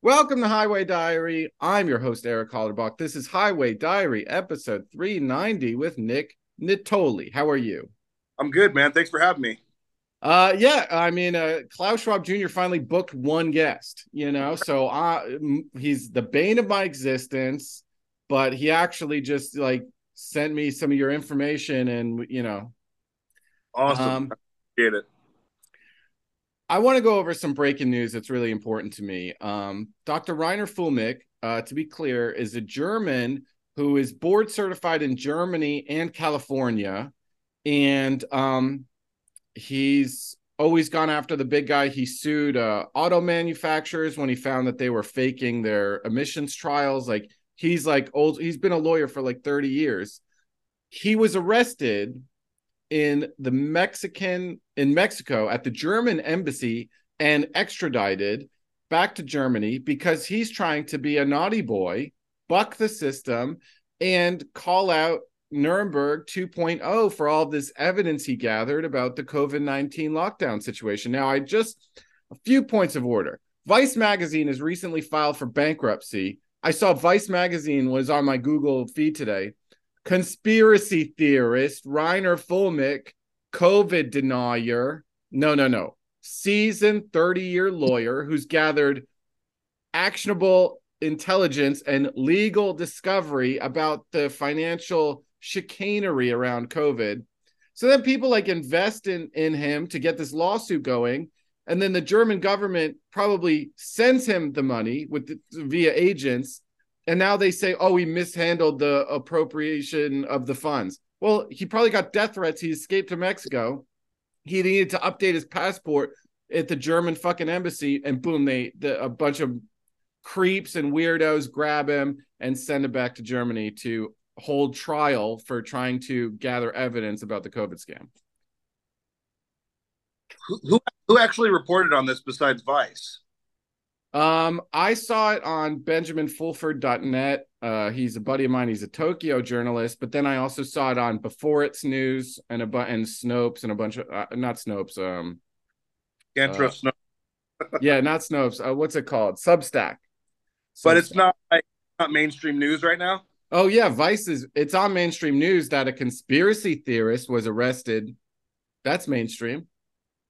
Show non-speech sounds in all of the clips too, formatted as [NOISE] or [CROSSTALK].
Welcome to Highway Diary. I'm your host, Eric Hollerbach. This is Highway Diary, episode 390 with Nick Nittoli. How are you? I'm good, man. Thanks for having me. Uh, yeah, I mean, uh, Klaus Schwab Jr. finally booked one guest, you know, so uh, he's the bane of my existence, but he actually just like sent me some of your information and, you know, awesome. Um, Get it. I want to go over some breaking news that's really important to me. Um, Dr. Reiner Fuellmich, uh, to be clear, is a German who is board certified in Germany and California. And um, he's always gone after the big guy. He sued uh, auto manufacturers when he found that they were faking their emissions trials. Like he's like old, he's been a lawyer for like 30 years. He was arrested in the Mexican in Mexico at the German embassy and extradited back to Germany because he's trying to be a naughty boy, buck the system, and call out Nuremberg 2.0 for all this evidence he gathered about the COVID 19 lockdown situation. Now, I just a few points of order. Vice magazine has recently filed for bankruptcy. I saw Vice magazine was on my Google feed today conspiracy theorist Reiner Fuellmich, COVID denier. No, no, no. Seasoned 30 year lawyer who's gathered actionable intelligence and legal discovery about the financial chicanery around COVID. So then people like invest in, in him to get this lawsuit going. And then the German government probably sends him the money with the, via agents and now they say, oh, he mishandled the appropriation of the funds. Well, he probably got death threats. He escaped to Mexico. He needed to update his passport at the German fucking embassy, and boom, they the, a bunch of creeps and weirdos grab him and send him back to Germany to hold trial for trying to gather evidence about the COVID scam. Who who actually reported on this besides Vice? Um, I saw it on BenjaminFulford.net. Uh, he's a buddy of mine. He's a Tokyo journalist, but then I also saw it on Before It's News and a bu- and Snopes and a bunch of uh, not Snopes. Um, can't trust uh, Snopes. [LAUGHS] yeah, not Snopes. Uh, what's it called? Substack. Substack. But it's not like not mainstream news right now. Oh yeah, Vice is. It's on mainstream news that a conspiracy theorist was arrested. That's mainstream.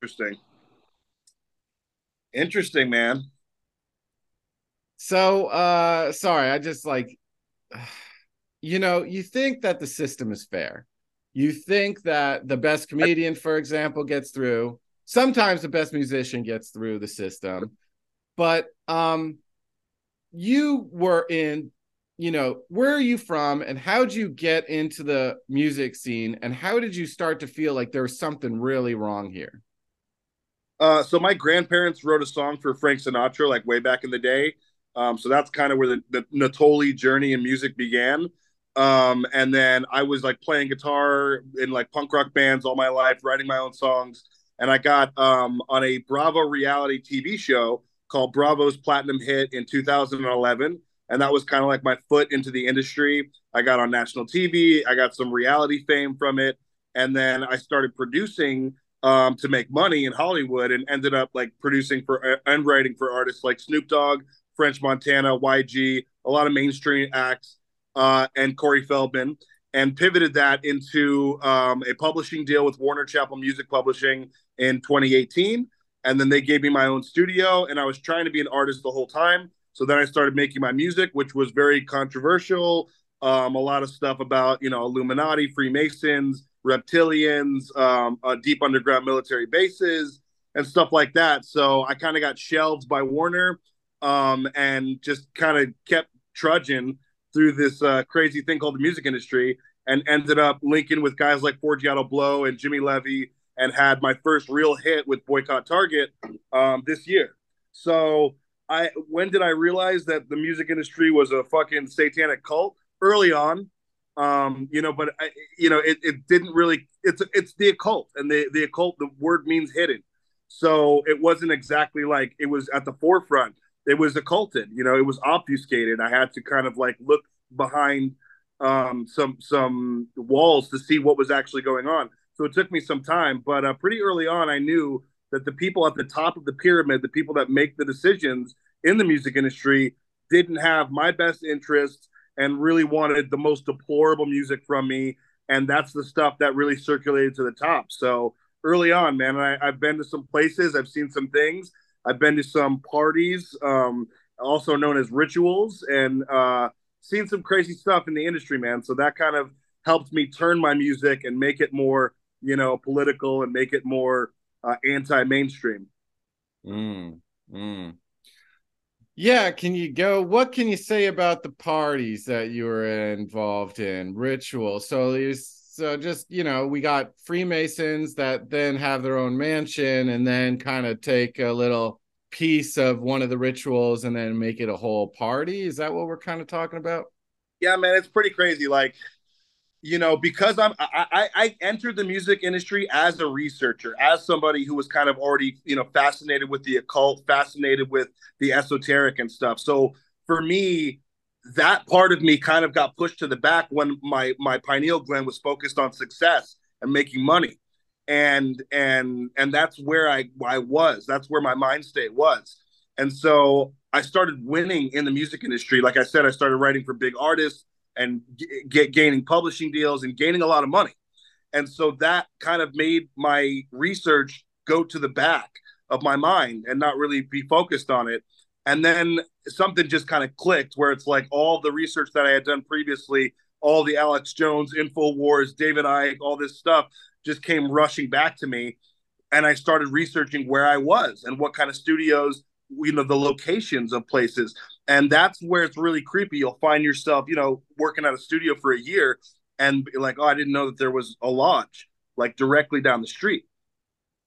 Interesting. Interesting, man. So uh sorry, I just like [SIGHS] you know, you think that the system is fair. You think that the best comedian, for example, gets through. Sometimes the best musician gets through the system. But um you were in you know, where are you from and how did you get into the music scene and how did you start to feel like there was something really wrong here? Uh, so my grandparents wrote a song for Frank Sinatra like way back in the day, um, so that's kind of where the, the Nittoli journey in music began. Um, and then I was like playing guitar in like punk rock bands all my life, writing my own songs. And I got um, on a Bravo reality TV show called Bravo's Platinum Hit in 2011. And that was kind of like my foot into the industry. I got on national TV, I got some reality fame from it. And then I started producing um, to make money in Hollywood and ended up like producing for uh, and writing for artists like Snoop Dogg, French Montana, YG, a lot of mainstream acts, uh, and Corey Feldman, and pivoted that into um, a publishing deal with Warner Chappell Music Publishing in 2018. And then they gave me my own studio, and I was trying to be an artist the whole time. So then I started making my music, which was very controversial. Um, a lot of stuff about you know Illuminati, Freemasons, reptilians, um, uh, deep underground military bases, and stuff like that. So I kind of got shelved by Warner um, and just kind of kept trudging through this uh, crazy thing called the music industry and ended up linking with guys like Forgiato Blow and Jimmy Levy and had my first real hit with Boycott Target um, this year. So I when did I realize that the music industry was a fucking satanic cult? Early on, um, you know, but I, you know, it, it didn't really. It's it's the occult, and the the occult. The word means hidden, so it wasn't exactly like it was at the forefront it was occulted you know it was obfuscated i had to kind of like look behind um, some some walls to see what was actually going on so it took me some time but uh, pretty early on i knew that the people at the top of the pyramid the people that make the decisions in the music industry didn't have my best interests and really wanted the most deplorable music from me. And that's the stuff that really circulated to the top. So early on, man, I, have been to some places, I've seen some things, I've been to some parties, um, also known as rituals, and uh, seen some crazy stuff in the industry, man. So that kind of helped me turn my music and make it more, you know, political and make it more uh, anti-mainstream. Mm, mm. Yeah, can you go? What can you say about the parties that you were involved in? Ritual. So so just you know, we got Freemasons that then have their own mansion and then kind of take a little piece of one of the rituals and then make it a whole party. Is that what we're kind of talking about? Yeah, man, it's pretty crazy. Like you know, because I'm I, I entered the music industry as a researcher, as somebody who was kind of already, you know, fascinated with the occult, fascinated with the esoteric and stuff. So for me, that part of me kind of got pushed to the back when my my pineal gland was focused on success and making money. And and and that's where I I was. That's where my mind state was. And so I started winning in the music industry. Like I said, I started writing for big artists and get gaining publishing deals and gaining a lot of money. And so that kind of made my research go to the back of my mind and not really be focused on it. And then something just kind of clicked where it's like all the research that I had done previously, all the Alex Jones, InfoWars, David Icke, all this stuff just came rushing back to me. And I started researching where I was and what kind of studios, you know, the locations of places and that's where it's really creepy. You'll find yourself, you know, working at a studio for a year and like, oh, I didn't know that there was a lodge like directly down the street,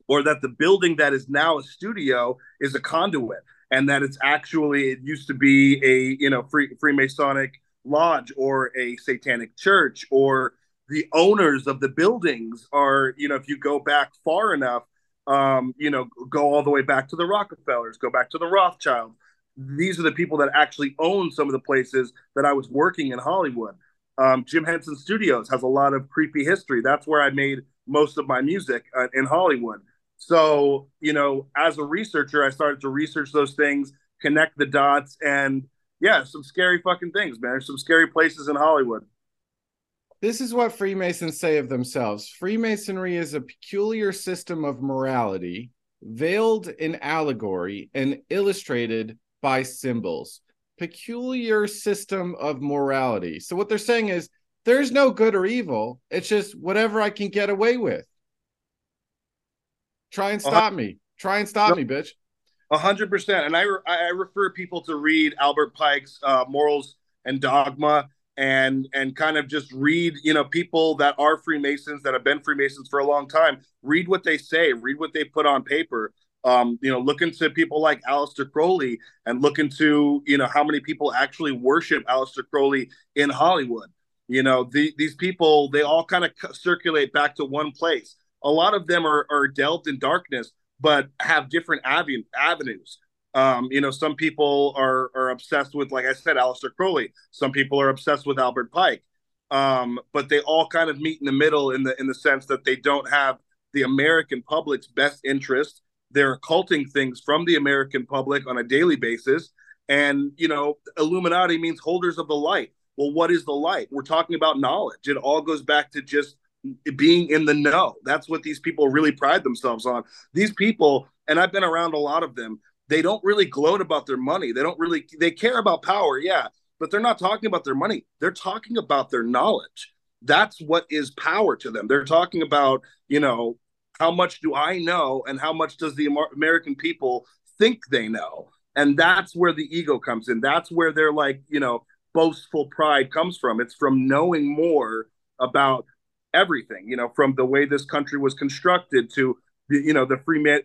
or that the building that is now a studio is a conduit, and that it's actually it used to be a you know free Freemasonic lodge or a satanic church, or the owners of the buildings are you know if you go back far enough, um, you know, go all the way back to the Rockefellers, go back to the Rothschilds these are the people that actually own some of the places that I was working in Hollywood. Um, Jim Henson Studios has a lot of creepy history. That's where I made most of my music uh, in Hollywood. So, you know, as a researcher, I started to research those things, connect the dots, and yeah, some scary fucking things, man. There's some scary places in Hollywood. This is what Freemasons say of themselves Freemasonry is a peculiar system of morality, veiled in allegory and illustrated by symbols. Peculiar system of morality. So what they're saying is there's no good or evil. It's just whatever I can get away with. Try and stop uh, me. Try and stop me, bitch. A hundred percent. And I re- I refer people to read Albert Pike's uh, Morals and Dogma and and kind of just read you know people that are freemasons that have been freemasons for a long time read what they say read what they put on paper um, you know, look into people like Aleister Crowley and look into, you know, how many people actually worship Aleister Crowley in Hollywood. You know, the, these people, they all kind of circulate back to one place. A lot of them are, are delved in darkness, but have different aven- avenues. Um, you know, some people are, are obsessed with, like I said, Aleister Crowley. Some people are obsessed with Albert Pike. Um, but they all kind of meet in the middle in the in the sense that they don't have the American public's best interest they're occulting things from the American public on a daily basis. And, you know, Illuminati means holders of the light. Well, what is the light? We're talking about knowledge. It all goes back to just being in the know. That's what these people really pride themselves on. These people, and I've been around a lot of them, they don't really gloat about their money. They don't really, they care about power, yeah, but they're not talking about their money. They're talking about their knowledge. That's what is power to them. They're talking about, you know, how much do I know and how much does the American people think they know? And that's where the ego comes in. That's where their like, you know, boastful pride comes from. It's from knowing more about everything, you know, from the way this country was constructed to the, you know, the Freema-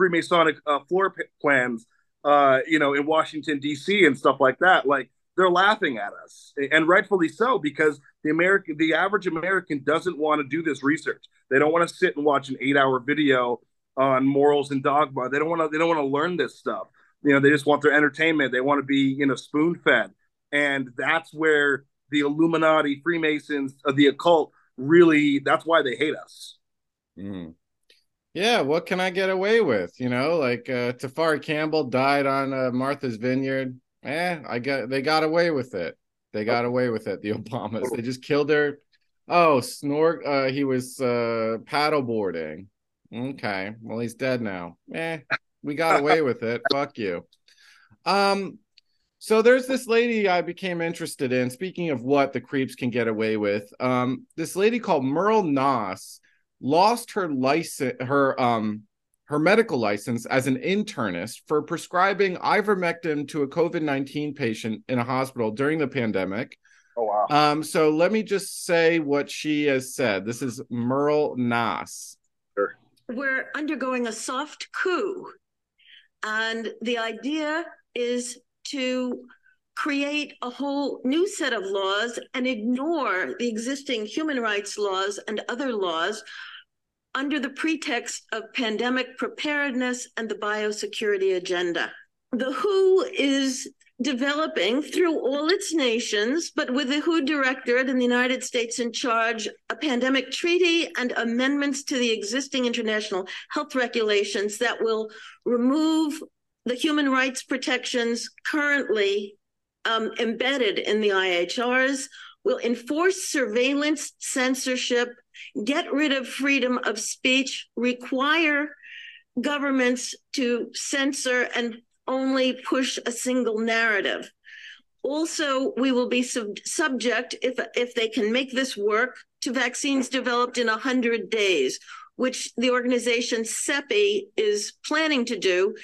Freemasonic uh, floor p- plans, uh, you know, in Washington, D.C. and stuff like that. Like, they're laughing at us and rightfully so because the american the average american doesn't want to do this research they don't want to sit and watch an eight hour video on morals and dogma they don't want to they don't want to learn this stuff you know they just want their entertainment they want to be you know spoon fed and that's where the illuminati freemasons of the occult really that's why they hate us mm. Yeah, what can I get away with? You know, like uh, Tafari Campbell died on uh, Martha's Vineyard. Eh, I got they got away with it. They got away with it. The Obamas. They just killed their. Oh, snort. Uh, he was uh paddleboarding. Okay, well he's dead now. Eh, we got away with it. Fuck you. Um, so there's this lady I became interested in. Speaking of what the creeps can get away with, um, this lady called Meryl Nass lost her license, her um, her medical license as an internist for prescribing ivermectin to a COVID nineteen patient in a hospital during the pandemic. Oh wow! Um, so let me just say what she has said. This is Meryl Nass. Sure. We're undergoing a soft coup, and the idea is to create a whole new set of laws and ignore the existing human rights laws and other laws under the pretext of pandemic preparedness and the biosecurity agenda. The WHO is developing through all its nations, but with the WHO directorate in the United States in charge, a pandemic treaty and amendments to the existing international health regulations that will remove the human rights protections currently um, embedded in the IHRs, will enforce surveillance, censorship, get rid of freedom of speech, require governments to censor and only push a single narrative. Also, we will be sub- subject, if, if they can make this work, to vaccines developed in 100 days, which the organization CEPI is planning to do.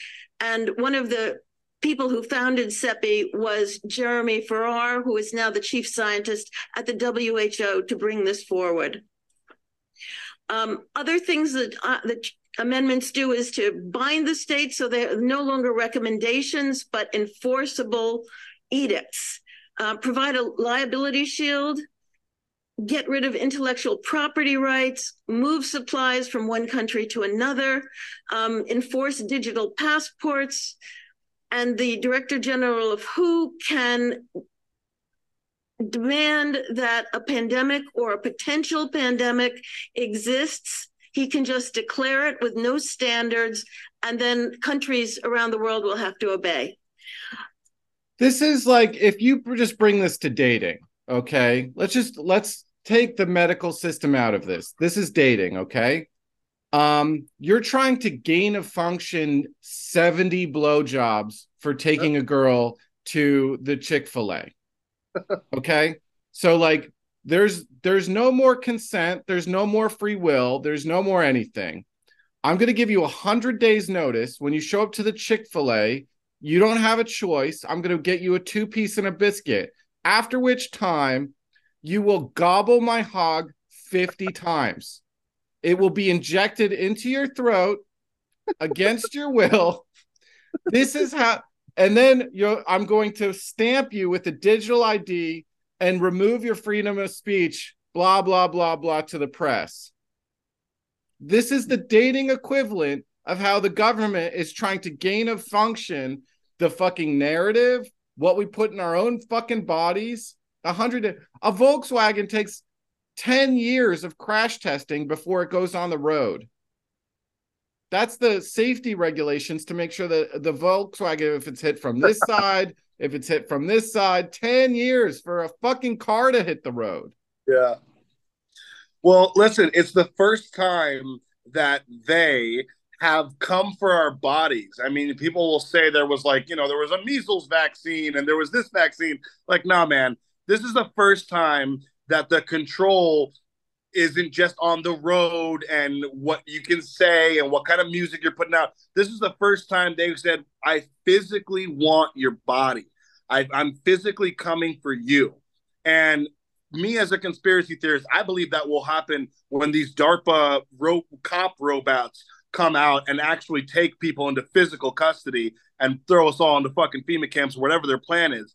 And one of the people who founded CEPI was Jeremy Farrar, who is now the chief scientist at the WHO to bring this forward. Um, other things that uh, the amendments do is to bind the states so they're no longer recommendations but enforceable edicts. Uh, provide a liability shield, get rid of intellectual property rights, move supplies from one country to another, um, enforce digital passports, and the Director General of WHO can demand that a pandemic or a potential pandemic exists. He can just declare it with no standards, and then countries around the world will have to obey. This is like if you just bring this to dating, okay? Let's just let's take the medical system out of this. This is dating, okay? Um, you're trying to gain a function 70 blowjobs for taking a girl to the Chick-fil-A [LAUGHS] okay? So like there's there's no more consent there's no more free will there's no more anything. I'm going to give you a hundred days notice. When you show up to the chick-fil-a you don't have a choice. I'm going to get you a two piece and a biscuit. After which time you will gobble my hog 50 times it will be injected into your throat against your will this is how and then you I'm going to stamp you with a digital ID and remove your freedom of speech, blah, blah, blah, blah, to the press. This is the dating equivalent of how the government is trying to gain a function, the fucking narrative, what we put in our own fucking bodies. A hundred, a Volkswagen takes 10 years of crash testing before it goes on the road. That's the safety regulations to make sure that the Volkswagen, if it's hit from this [LAUGHS] side, if it's hit from this side, 10 years for a fucking car to hit the road. Yeah. Well, listen, it's the first time that they have come for our bodies. I mean, people will say there was like, you know, there was a measles vaccine and there was this vaccine. Like, nah, man, this is the first time that the control isn't just on the road and what you can say and what kind of music you're putting out. This is the first time they've said, I physically want your body. I, I'm physically coming for you. And me as a conspiracy theorist, I believe that will happen when these DARPA ro- cop robots come out and actually take people into physical custody and throw us all into fucking FEMA camps whatever their plan is.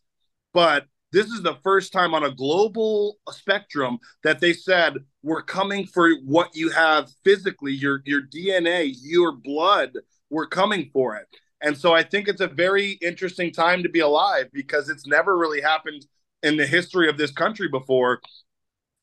But this is the first time on a global spectrum that they said we're coming for what you have physically, your your DNA, your blood. We're coming for it. And so I think it's a very interesting time to be alive because it's never really happened in the history of this country before.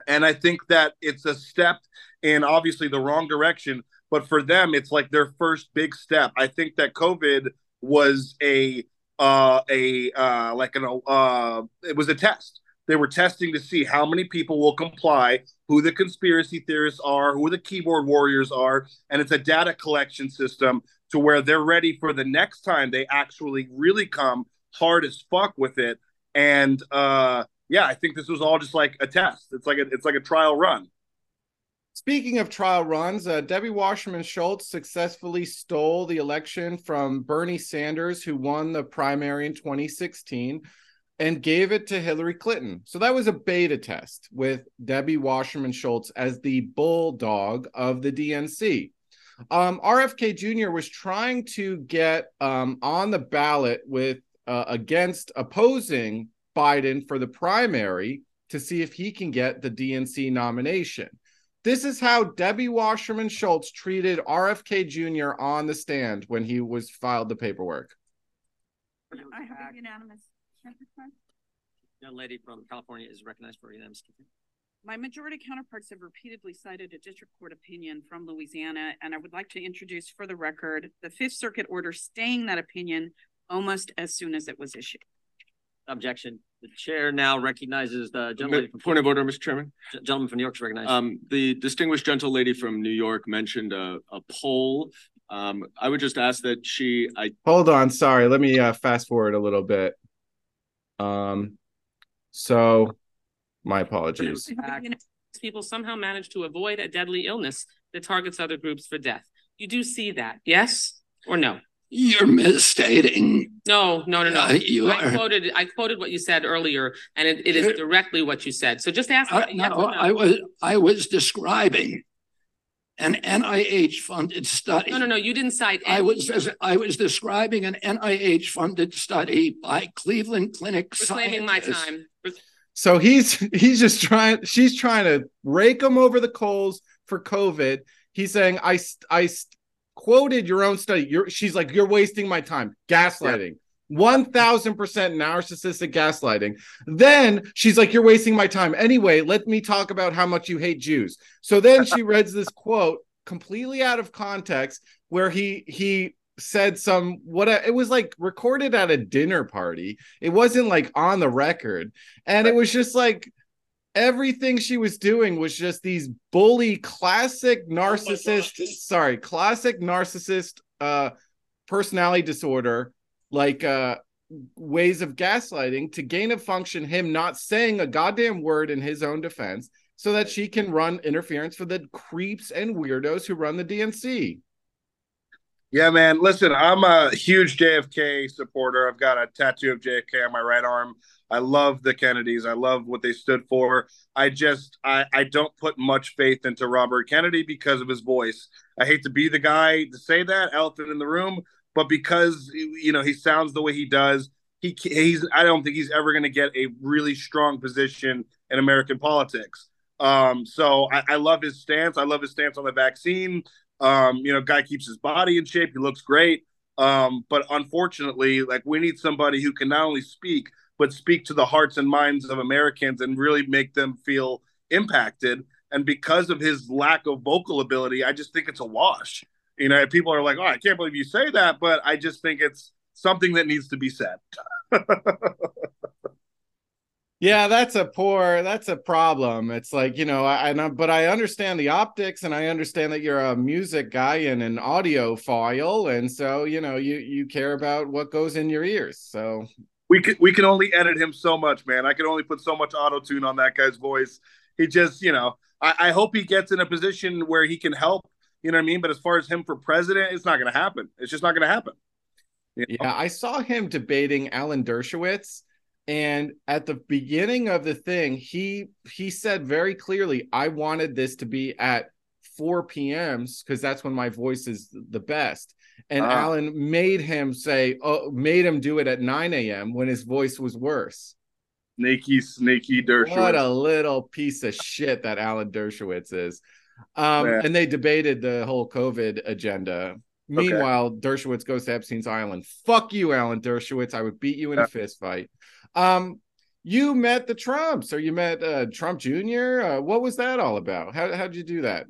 And I think that it's a step in obviously the wrong direction, but for them, it's like their first big step. I think that COVID was a uh, a uh, like an uh, it was a test. They were testing to see how many people will comply, who the conspiracy theorists are, who the keyboard warriors are, and it's a data collection system to where they're ready for the next time they actually really come hard as fuck with it. And uh, yeah, I think this was all just like a test. It's like a it's like a trial run. Speaking of trial runs, uh, Debbie Wasserman Schultz successfully stole the election from Bernie Sanders, who won the primary in 2016, and gave it to Hillary Clinton. So that was a beta test with Debbie Wasserman Schultz as the bulldog of the DNC. Um, RFK Jr. was trying to get um, on the ballot with uh, against opposing Biden for the primary to see if he can get the DNC nomination. This is how Debbie Wasserman Schultz treated RFK Jr. on the stand when he was filed the paperwork. I have a unanimous. Young lady from California is recognized for unanimous consent. My majority counterparts have repeatedly cited a district court opinion from Louisiana, and I would like to introduce for the record the Fifth Circuit order staying that opinion almost as soon as it was issued. Objection. The chair now recognizes the gentleman. from- Point of order, Mr. Chairman. Gentleman from New York is recognized. Um, the distinguished gentle lady from New York mentioned a, a poll. Um, I would just ask that she, I, Hold on, sorry. Let me uh, fast forward a little bit. Um, so my apologies. people somehow manage to avoid a deadly illness that targets other groups for death. You do see that, yes or no? You're misstating. No, no, no, no. Uh, you I are. quoted I quoted what you said earlier, and it, it is directly what you said. So just ask Uh, no. I was I was describing an NIH funded study. no, no, no. You didn't cite. I any- was I was describing an NIH funded study by Cleveland Clinic reclaiming my time. So he's he's just trying. She's trying to rake him over the coals for COVID. He's saying, "I I quoted your own study. You're." She's like, "You're wasting my time. Gaslighting." Thousand percent narcissistic gaslighting. Then she's like, "You're wasting my time." Anyway, let me talk about how much you hate Jews. So then she [LAUGHS] reads this quote completely out of context, where he he said some what it was like recorded at a dinner party. It wasn't like on the record, and it was just like everything she was doing was just these bully classic narcissist sorry classic narcissist uh personality disorder like uh ways of gaslighting to gain a function him not saying a goddamn word in his own defense so that she can run interference for the creeps and weirdos who run the DNC. Yeah, man. Listen, I'm a huge JFK supporter. I've got a tattoo of JFK on my right arm. I love the Kennedys. I love what they stood for. I just I, I don't put much faith into Robert Kennedy because of his voice. I hate to be the guy to say that, elephant in the room, but because you know he sounds the way he does, he he's I don't think he's ever going to get a really strong position in American politics. Um, so I, I love his stance. I love his stance on the vaccine. Um, you know, guy keeps his body in shape. He looks great. Um, but unfortunately, like we need somebody who can not only speak, but speak to the hearts and minds of Americans and really make them feel impacted. And because of his lack of vocal ability, I just think it's a wash. You know, people are like, oh, I can't believe you say that. But I just think it's something that needs to be said. [LAUGHS] Yeah, that's a poor. That's a problem. It's like you know, I, I know, but I understand the optics, and I understand that you're a music guy and an audiophile, and so you know, you you care about what goes in your ears. So we can we can only edit him so much, man. I can only put so much auto tune on that guy's voice. He just, you know, I, I hope he gets in a position where he can help. You know what I mean? But as far as him for president, it's not going to happen. It's just not going to happen. You know? yeah, I saw him debating Alan Dershowitz, and at the beginning of the thing, he he said very clearly, "I wanted this to be at 4 p.m.s because that's when my voice is the best." And Ah. Alan made him say, "Oh, made him do it at 9 a.m. when his voice was worse." Sneaky, sneaky Dershowitz. What a little piece of shit that Alan Dershowitz is. Um, and they debated the whole COVID agenda. Meanwhile, Dershowitz goes to Epstein's Island. Fuck you, Alan Dershowitz. I would beat you in Yeah. a fist fight. Um, you met the Trumps, or you met uh, Trump Jr. Uh, what was that all about? How how'd you do that?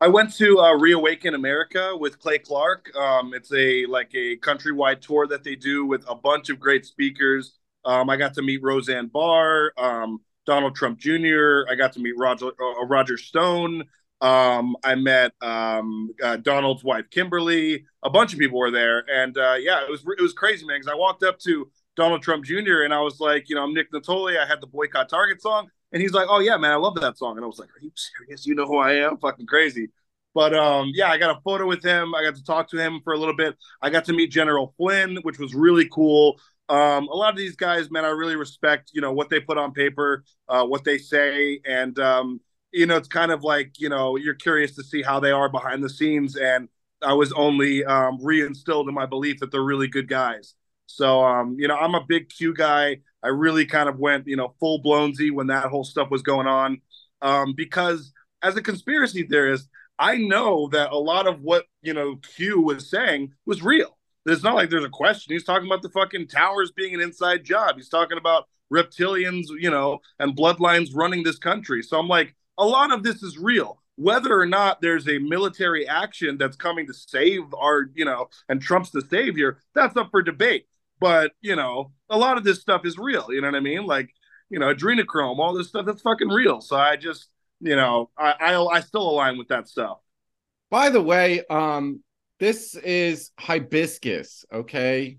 I went to uh, Reawaken America with Clay Clark. Um, it's a like a countrywide tour that they do with a bunch of great speakers. Um, I got to meet Roseanne Barr, um, Donald Trump Jr. I got to meet Roger uh, Roger Stone. Um, I met um, uh, Donald's wife Kimberly. A bunch of people were there, and uh, yeah, it was it was crazy, man. Because I walked up to Donald Trump Jr. and I was like, you know, I'm Nick Nittoli. I had the boycott Target song, and he's like, oh yeah, man, I love that song. And I was like, are you serious? You know who I am? Fucking crazy. But um, yeah, I got a photo with him. I got to talk to him for a little bit. I got to meet General Flynn, which was really cool. Um, a lot of these guys, man, I really respect, you know, what they put on paper, uh, what they say, and um, you know, it's kind of like, you know, you're curious to see how they are behind the scenes. And I was only um, reinstilled in my belief that they're really good guys. So, um, you know, I'm a big Q guy. I really kind of went, you know, full blown Z when that whole stuff was going on. Um, because as a conspiracy theorist, I know that a lot of what, you know, Q was saying was real. It's not like there's a question. He's talking about the fucking towers being an inside job. He's talking about reptilians, you know, and bloodlines running this country. So I'm like, a lot of this is real. Whether or not there's a military action that's coming to save our, you know, and Trump's the savior, that's up for debate. But, you know, a lot of this stuff is real. You know what I mean? Like, you know, adrenochrome, all this stuff that's fucking real. So I just, you know, I, I, I still align with that stuff. By the way, um, this is hibiscus, okay?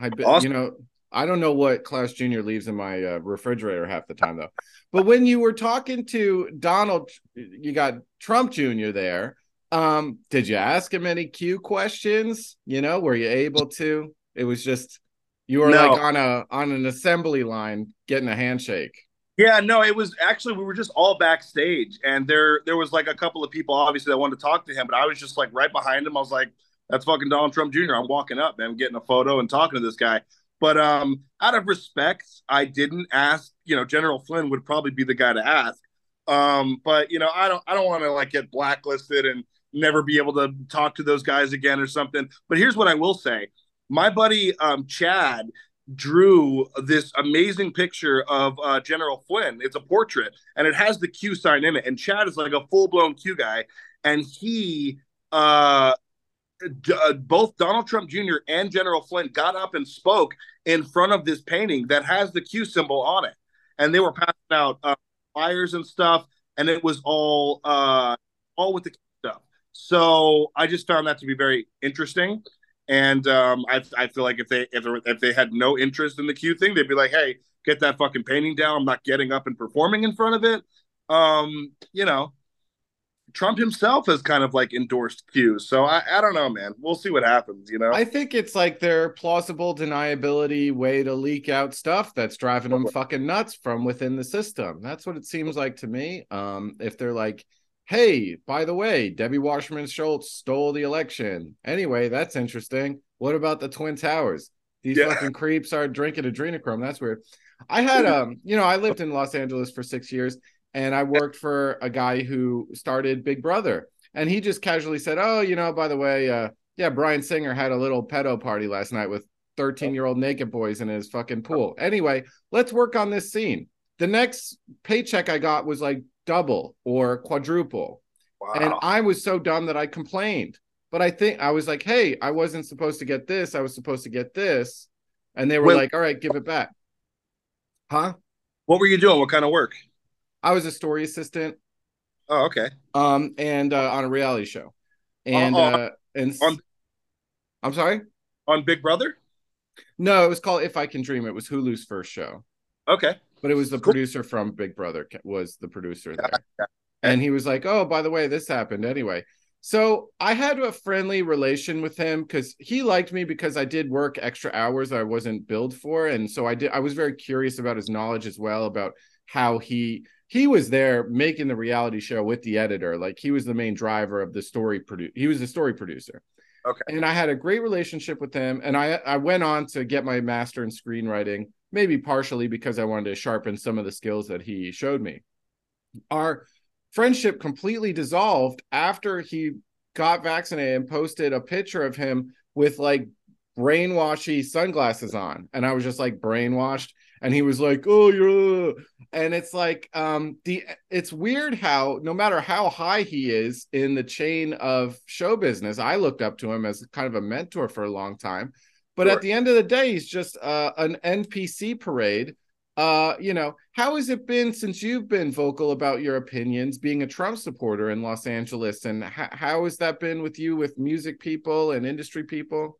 Awesome. You know, I don't know what Klaus Jr. leaves in my uh, refrigerator half the time, though. But when you were talking to Donald, you got Trump Jr. there. Um, did you ask him any Q questions? You know, were you able to? It was just you were no. like on a on an assembly line getting a handshake. Yeah, no, it was actually we were just all backstage, and there there was like a couple of people obviously that wanted to talk to him, but I was just like right behind him. I was like, "That's fucking Donald Trump Jr." I'm walking up, man, getting a photo and talking to this guy. But um, out of respect, I didn't ask. You know, General Flynn would probably be the guy to ask. Um, but you know, I don't I don't want to like get blacklisted and never be able to talk to those guys again or something. But here's what I will say: my buddy um, Chad drew this amazing picture of uh, General Flynn. It's a portrait, and it has the Q sign in it. And Chad is like a full blown Q guy, and he uh, uh, both Donald Trump Jr. and General Flynn got up and spoke in front of this painting that has the Q symbol on it, and they were passing out uh, flyers and stuff, and it was all uh, all with the Q stuff. So I just found that to be very interesting, and um, I, I feel like if they if, if they had no interest in the Q thing, they'd be like, hey, get that fucking painting down. I'm not getting up and performing in front of it. Um, you know, Trump himself has kind of like endorsed Q. So I, I don't know, man. We'll see what happens, you know? I think it's like their plausible deniability way to leak out stuff that's driving them fucking nuts from within the system. That's what it seems like to me. Um, if they're like, hey, by the way, Debbie Wasserman Schultz stole the election. Anyway, that's interesting. What about the Twin Towers? These yeah. fucking creeps are drinking adrenochrome. That's weird. I [LAUGHS] had um, you know, I lived in Los Angeles for six years and I worked for a guy who started Big Brother, and he just casually said, "Oh, you know, by the way, uh, yeah, Bryan Singer had a little pedo party last night with 13 year old naked boys in his fucking pool." Anyway, let's work on this scene. The next paycheck I got was like double or quadruple, wow. and I was so dumb that I complained. But I think I was like, "Hey, I wasn't supposed to get this. I was supposed to get this," and they were Wait. like, "All right, give it back." Huh? What were you doing? What kind of work? I was a story assistant. Oh, okay. Um, and uh, on a reality show, and uh, uh, and on, I'm sorry, on Big Brother. No, it was called If I Can Dream. It was Hulu's first show. Okay, but it was the producer from Big Brother was the producer there, yeah. and he was like, "Oh, by the way, this happened anyway." So I had a friendly relation with him because he liked me because I did work extra hours I wasn't billed for, and so I did. I was very curious about his knowledge as well about how he he was there making the reality show with the editor. Like he was the main driver of the story produce. He was the story producer. Okay. And I had a great relationship with him. And I I went on to get my master in screenwriting, maybe partially because I wanted to sharpen some of the skills that he showed me. Our friendship completely dissolved after he got vaccinated and posted a picture of him with like brainwashy sunglasses on. And I was just like brainwashed and he was like, "Oh, you're," and it's like, um, the it's weird how no matter how high he is in the chain of show business, I looked up to him as kind of a mentor for a long time, but Sure. at the end of the day, he's just uh, an NPC parade. Uh, you know, how has it been since you've been vocal about your opinions, being a Trump supporter in Los Angeles, and h- how has that been with you, with music people and industry people?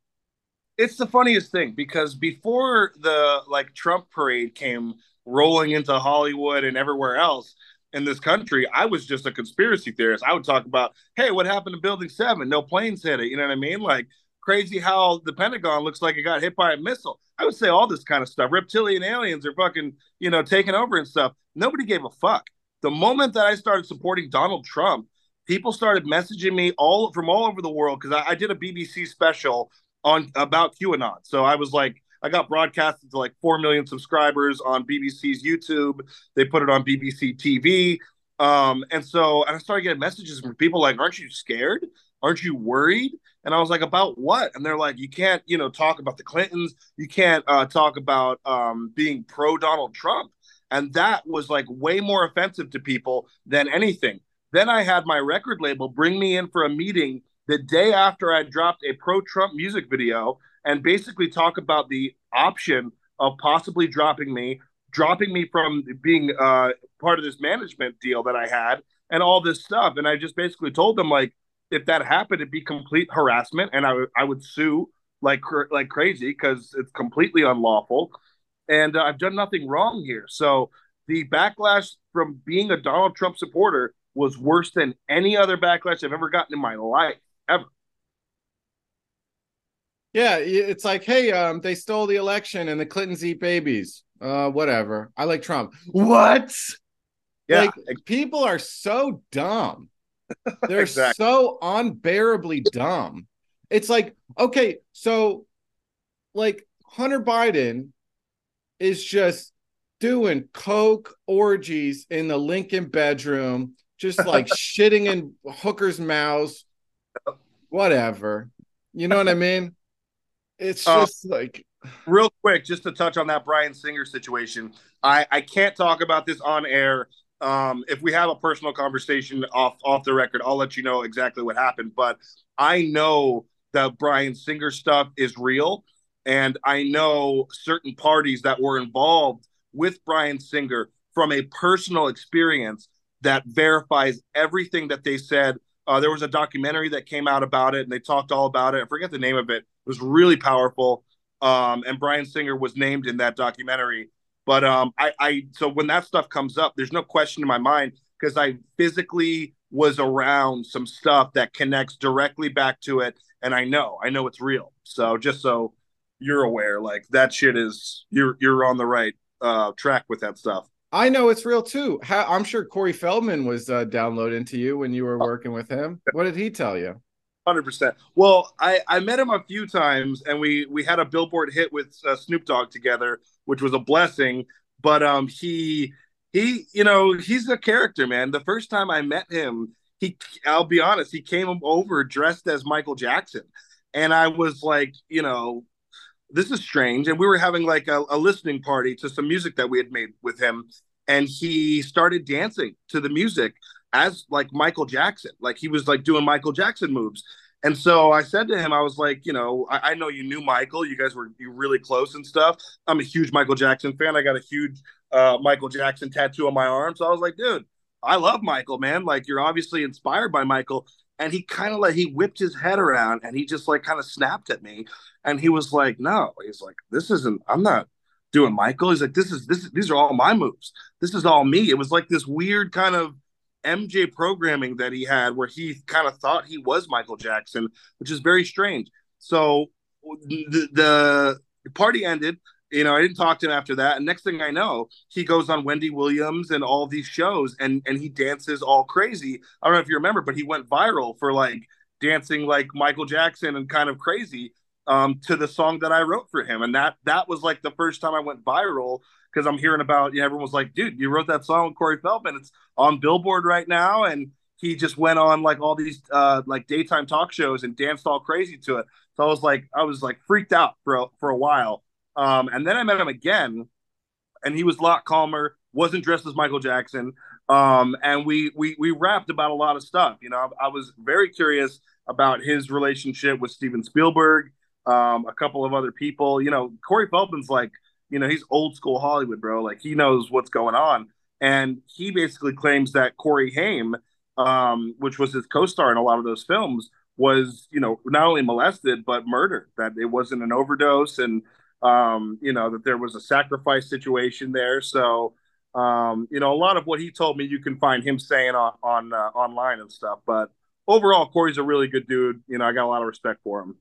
it's the funniest thing because before the like Trump parade came rolling into Hollywood and everywhere else in this country, I was just a conspiracy theorist. I would talk about, hey, what happened to Building Seven? No planes hit it. You know what I mean? Like crazy how the Pentagon looks like it got hit by a missile. I would say all this kind of stuff. Reptilian aliens are fucking, you know, taking over and stuff. Nobody gave a fuck. The moment that I started supporting Donald Trump, people started messaging me all from all over the world because I, I did a BBC special on about QAnon. So I was like, I got broadcasted to like four million subscribers on BBC's YouTube. They put it on BBC TV. Um, and so and I started getting messages from people like, Aren't you scared? Aren't you worried? And I was like, About what? And they're like, You can't, you know, talk about the Clintons. You can't uh, talk about um, being pro Donald Trump. And that was like way more offensive to people than anything. Then I had my record label bring me in for a meeting the day after I dropped a pro Trump music video and basically talk about the option of possibly dropping me, dropping me from being uh, part of this management deal that I had and all this stuff. And I just basically told them, like, if that happened, it'd be complete harassment and I, w- I would sue like, cr- like crazy because it's completely unlawful. And uh, I've done nothing wrong here. So the backlash from being a Donald Trump supporter was worse than any other backlash I've ever gotten in my life ever. Yeah, it's like, hey, um, they stole the election and the Clintons eat babies. Uh, whatever. I like Trump. What? Yeah, Like people are so dumb. [LAUGHS] They're Exactly. so unbearably dumb. It's like, okay, so like Hunter Biden is just doing coke orgies in the Lincoln bedroom, just like [LAUGHS] shitting in hookers' mouths, whatever. You know what I mean? It's Uh, just like real quick, just to touch on that Bryan Singer situation. I, I can't talk about this on air. Um, if we have a personal conversation off off the record, I'll let you know exactly what happened. But I know that Bryan Singer stuff is real, and I know certain parties that were involved with Bryan Singer from a personal experience that verifies everything that they said. Uh, there was a documentary that came out about it, and they talked all about it. I forget the name of it. It was really powerful um, and Bryan Singer was named in that documentary. But um, I, I, so when that stuff comes up, there's no question in my mind because I physically was around some stuff that connects directly back to it, and I know, I know it's real. So just so you're aware, like that shit is you're you're on the right uh, track with that stuff. I know it's real too. How, I'm sure Corey Feldman was uh, downloading to you when you were working with him. What did he tell you? Hundred percent. Well, I I met him a few times, and we we had a Billboard hit with uh, Snoop Dogg together, which was a blessing. But um, he he, you know, he's a character, man. The first time I met him, he, I'll be honest, he came over dressed as Michael Jackson, and I was like, you know, this is strange. And we were having like a, a listening party to some music that we had made with him, and he started dancing to the music as like Michael Jackson. Like he was like doing Michael Jackson moves. And so I said to him, I was like, you know, I, I know you knew Michael. You guys were you really close and stuff. I'm a huge Michael Jackson fan. I got a huge uh, Michael Jackson tattoo on my arm. So I was like, dude, I love Michael, man. Like you're obviously inspired by Michael. And he kind of like he whipped his head around and he just like kind of snapped at me. And he was like, no, he's like, this isn't. I'm not doing Michael. He's like, this is this. Is, these are all my moves. This is all me. It was like this weird kind of MJ programming that he had where he kind of thought he was Michael Jackson, which is very strange. So the, the party ended. You know, I didn't talk to him after that. And next thing I know, he goes on Wendy Williams and all these shows and and he dances all crazy. I don't know if you remember, but he went viral for like dancing like Michael Jackson and kind of crazy um, to the song that I wrote for him. And that that was like the first time I went viral because I'm hearing about, you know, everyone was like, dude, you wrote that song with Corey Feldman. It's on Billboard right now. And he just went on like all these uh, like daytime talk shows and danced all crazy to it. So I was like, I was like freaked out for a, for a while. Um, and then I met him again and he was a lot calmer. Wasn't dressed as Michael Jackson. Um, and we we we rapped about a lot of stuff. You know, I, I was very curious about his relationship with Steven Spielberg, um, a couple of other people. You know, Corey Feldman's like, you know, he's old school Hollywood, bro. Like he knows what's going on. And he basically claims that Corey Haim, um, which was his co-star in a lot of those films, was, you know, not only molested but murdered. That it wasn't an overdose, and um, you know that there was a sacrifice situation there. So, um, you know, a lot of what he told me, you can find him saying on on uh, online and stuff. But overall, Corey's a really good dude. You know, I got a lot of respect for him.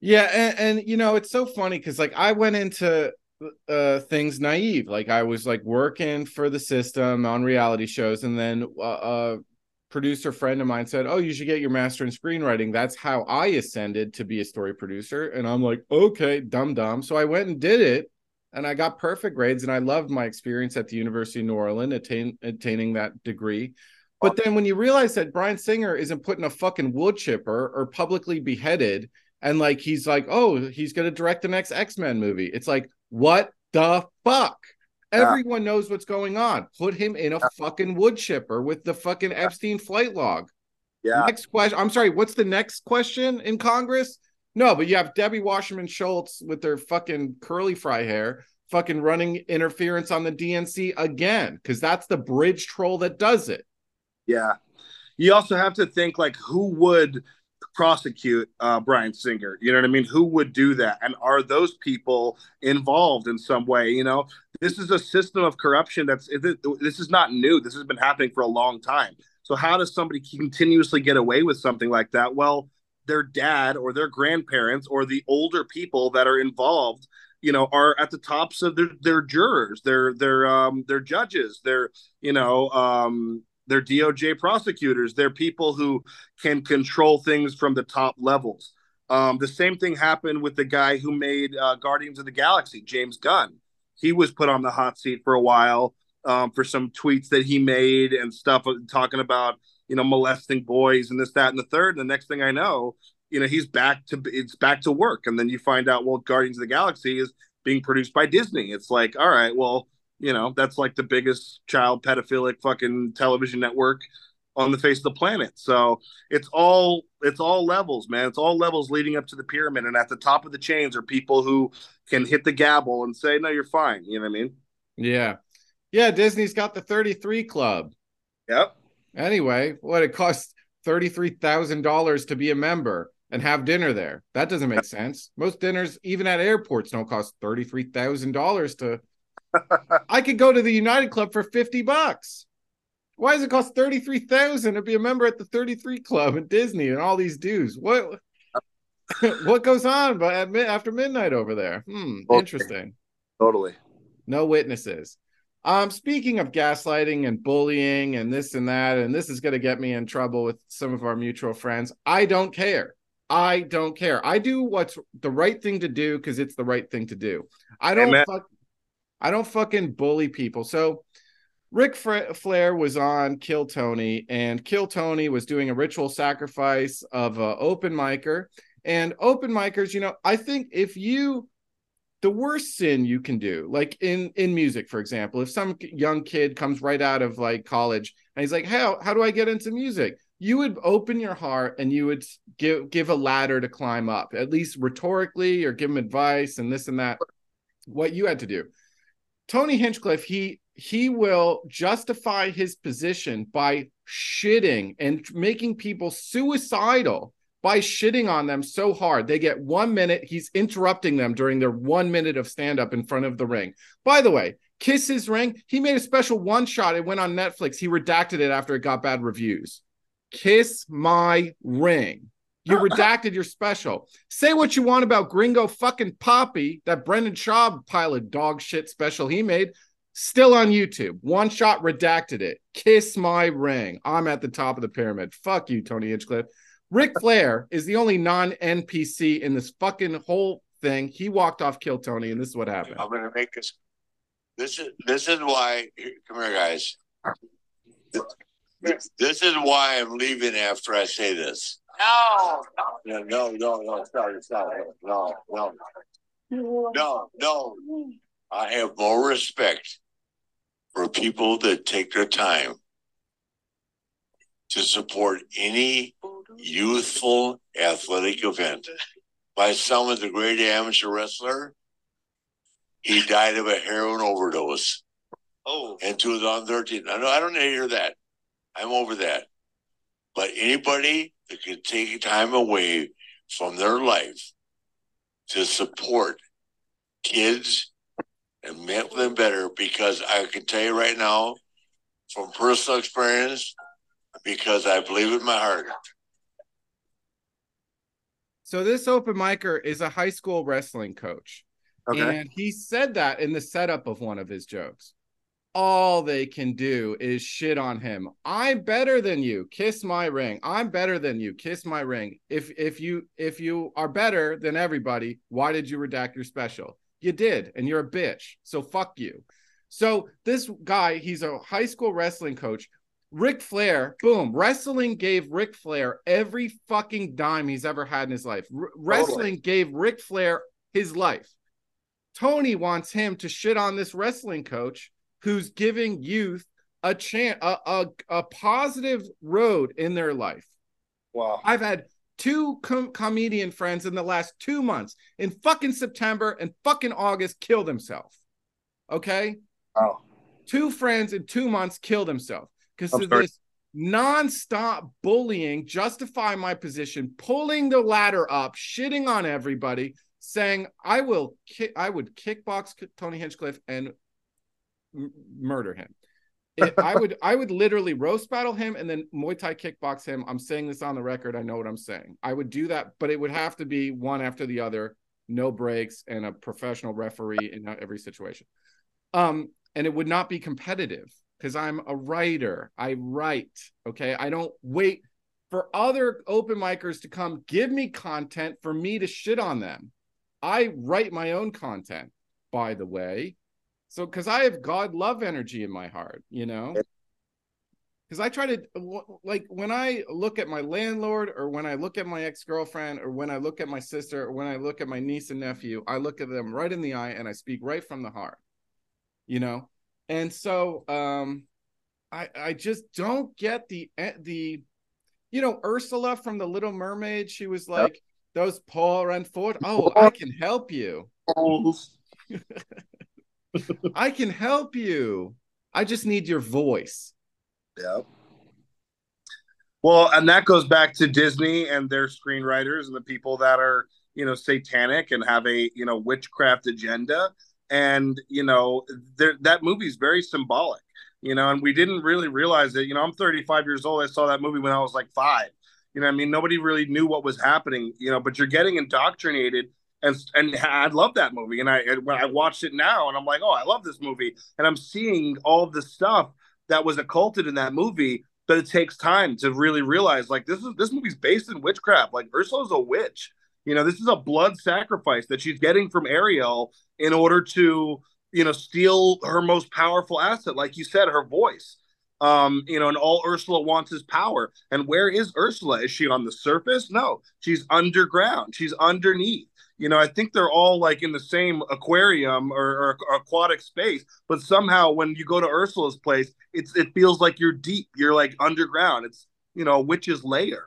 Yeah, and, and you know, it's so funny because like I went into uh things naive like i was like working for the system on reality shows and then uh, a producer friend of mine said oh you should get your master in screenwriting. That's how i ascended to be a story producer. And i'm like okay dumb dumb so i went and did it and i got perfect grades and i loved my experience at the university of new orleans attain, attaining that degree. But then when you realize that Bryan Singer isn't put in a fucking wood chipper or publicly beheaded and like he's like oh he's going to direct the next x-men movie it's like what the fuck? Yeah. Everyone knows what's going on. Put him in a fucking wood chipper with the fucking Epstein flight log. Yeah. Next question. I'm sorry. What's the next question in Congress? No, but you have Debbie Wasserman Schultz with their fucking curly fry hair, fucking running interference on the DNC again, because that's the bridge troll that does it. Yeah. You also have to think like who would prosecute uh, Bryan Singer? You know what I mean? Who would do that? And are those people involved in some way? You know, this is a system of corruption that's this is not new. This has been happening for a long time. So how does somebody continuously get away with something like that? Well, their dad or their grandparents or the older people that are involved you know are at the tops of their their jurors their their um their judges their you know um they're DOJ prosecutors. They're people who can control things from the top levels. Um, the same thing happened with the guy who made uh, Guardians of the Galaxy, James Gunn. He was put on the hot seat for a while um, for some tweets that he made and stuff uh, talking about you know molesting boys and this, that, and the third. And the next thing I know, you know he's back to it's back to work. And then you find out, well, Guardians of the Galaxy is being produced by Disney. It's like, all right, well, you know that's like the biggest child pedophilic fucking television network on the face of the planet so it's all it's all levels man it's all levels leading up to the pyramid and at the top of the chains are people who can hit the gavel and say no you're fine you know what i mean Yeah. Yeah, Disney's got the 33 club. yep Anyway, what it costs $33,000 to be a member and have dinner there. That doesn't make sense. Most dinners, even at airports, don't cost $33,000 to. [LAUGHS] I could go to the United Club for 50 bucks. Why does it cost 33,000 to be a member at the 33 Club at Disney and all these dues? What [LAUGHS] what goes on but after midnight over there? Hmm, Okay. interesting. totally No witnesses. Um, speaking of gaslighting and bullying and this and that, and this is going to get me in trouble with some of our mutual friends. I don't care. I don't care. I do what's the right thing to do because it's the right thing to do. I don't. Amen. Fuck, I don't fucking bully people. So, Ric Flair was on Kill Tony, and Kill Tony was doing a ritual sacrifice of a open micer. And open micers, you know, I think if you the worst sin you can do like in in music for example if some young kid comes right out of like college and he's like how how do i get into music you would open your heart and you would give give a ladder to climb up at least rhetorically or give him advice and this and that what you had to do tony hinchcliffe he he will justify his position by shitting and making people suicidal by shitting on them so hard. They get one minute. He's interrupting them during their one minute of stand up in front of the ring. By the way, Kiss His Ring, he made a special one shot. It went on Netflix. He redacted it after it got bad reviews. Kiss My Ring. You [LAUGHS] redacted your special. Say what you want about Gringo fucking Papi, that Brendan Schaub pile of dog shit special he made. Still on YouTube. One shot redacted it. Kiss my ring. I'm at the top of the pyramid. Fuck you, Tony Hinchcliffe. Ric Flair is the only non NPC in this fucking whole thing. He walked off Kill Tony, and this is what happened. I'm gonna make this. This is this is why. Come here, guys. This is why I'm leaving after I say this. No, no, no, no, no, sorry, sorry, no, no, no, no. I have more respect for people that take their time to support any youthful athletic event. My son was a great amateur wrestler. He died of a heroin overdose. Oh, in 2013. I know I don't hear that. I'm over that. But anybody that can take time away from their life to support kids and make them better, because I can tell you right now, from personal experience, because I believe in my heart. So this open micer is a high school wrestling coach. Okay. And he said that in the setup of one of his jokes. All they can do is shit on him. I'm better than you. Kiss my ring. I'm better than you. Kiss my ring. If if you if you are better than everybody, why did you redact your special? You did, and you're a bitch. So fuck you. So this guy, he's a high school wrestling coach. Ric Flair, boom, wrestling gave Ric Flair every fucking dime he's ever had in his life. R- wrestling gave Ric Flair his life. Tony wants him to shit on this wrestling coach who's giving youth a chance, a, a, a positive road in their life. Wow. I've had two com- comedian friends in the last two months in fucking September and fucking August kill themselves. Okay. Oh. Two friends in two months kill themselves because of sorry. this nonstop bullying, justify my position, pulling the ladder up, shitting on everybody, saying I will kick, I would kickbox Tony Hinchcliffe and m- murder him. [LAUGHS] It, I would I would literally roast battle him and then Muay Thai kickbox him. I'm saying this on the record. I know what I'm saying. I would do that, but it would have to be one after the other, no breaks, and a professional referee in every situation. Um, and it would not be competitive because I'm a writer. I write. Okay, I don't wait for other open micers to come give me content for me to shit on them. I write my own content, by the way. So, because I have God love energy in my heart, you know? Because I try to, like, when I look at my landlord or when I look at my ex girlfriend or when I look at my sister or when I look at my niece and nephew, I look at them right in the eye and I speak right from the heart, you know? And so, um, I, I just don't get the, eh, the, you know, Ursula from the Little Mermaid, she was like, those poor and fort. Oh, I can help you. [LAUGHS] I can help you. I just need your voice. Yeah. Well, and that goes back to Disney and their screenwriters and the people that are, you know, satanic and have a, you know, witchcraft agenda. And, you know, that movie's very symbolic, you know, and we didn't really realize it. You know, I'm 35 years old. I saw that movie when I was like five. You know, I mean, nobody really knew what was happening, you know, but you're getting indoctrinated. And, and I love that movie. And I, when I watched it now and I'm like, oh, I love this movie. And I'm seeing all the stuff that was occulted in that movie but it takes time to really realize like this is this movie's based in witchcraft like ursula's a witch you know this is a blood sacrifice that she's getting from ariel in order to you know steal her most powerful asset like you said her voice um you know and all ursula wants is power. And where is ursula? Is she on the surface? No she's underground. She's underneath. You know i think they're all like in the same aquarium or, or aquatic space but somehow when you go to ursula's place it's it feels like you're deep. You're like underground. It's you know a witch's lair.